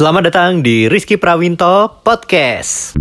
Selamat datang di Rizky Prawinto Podcast.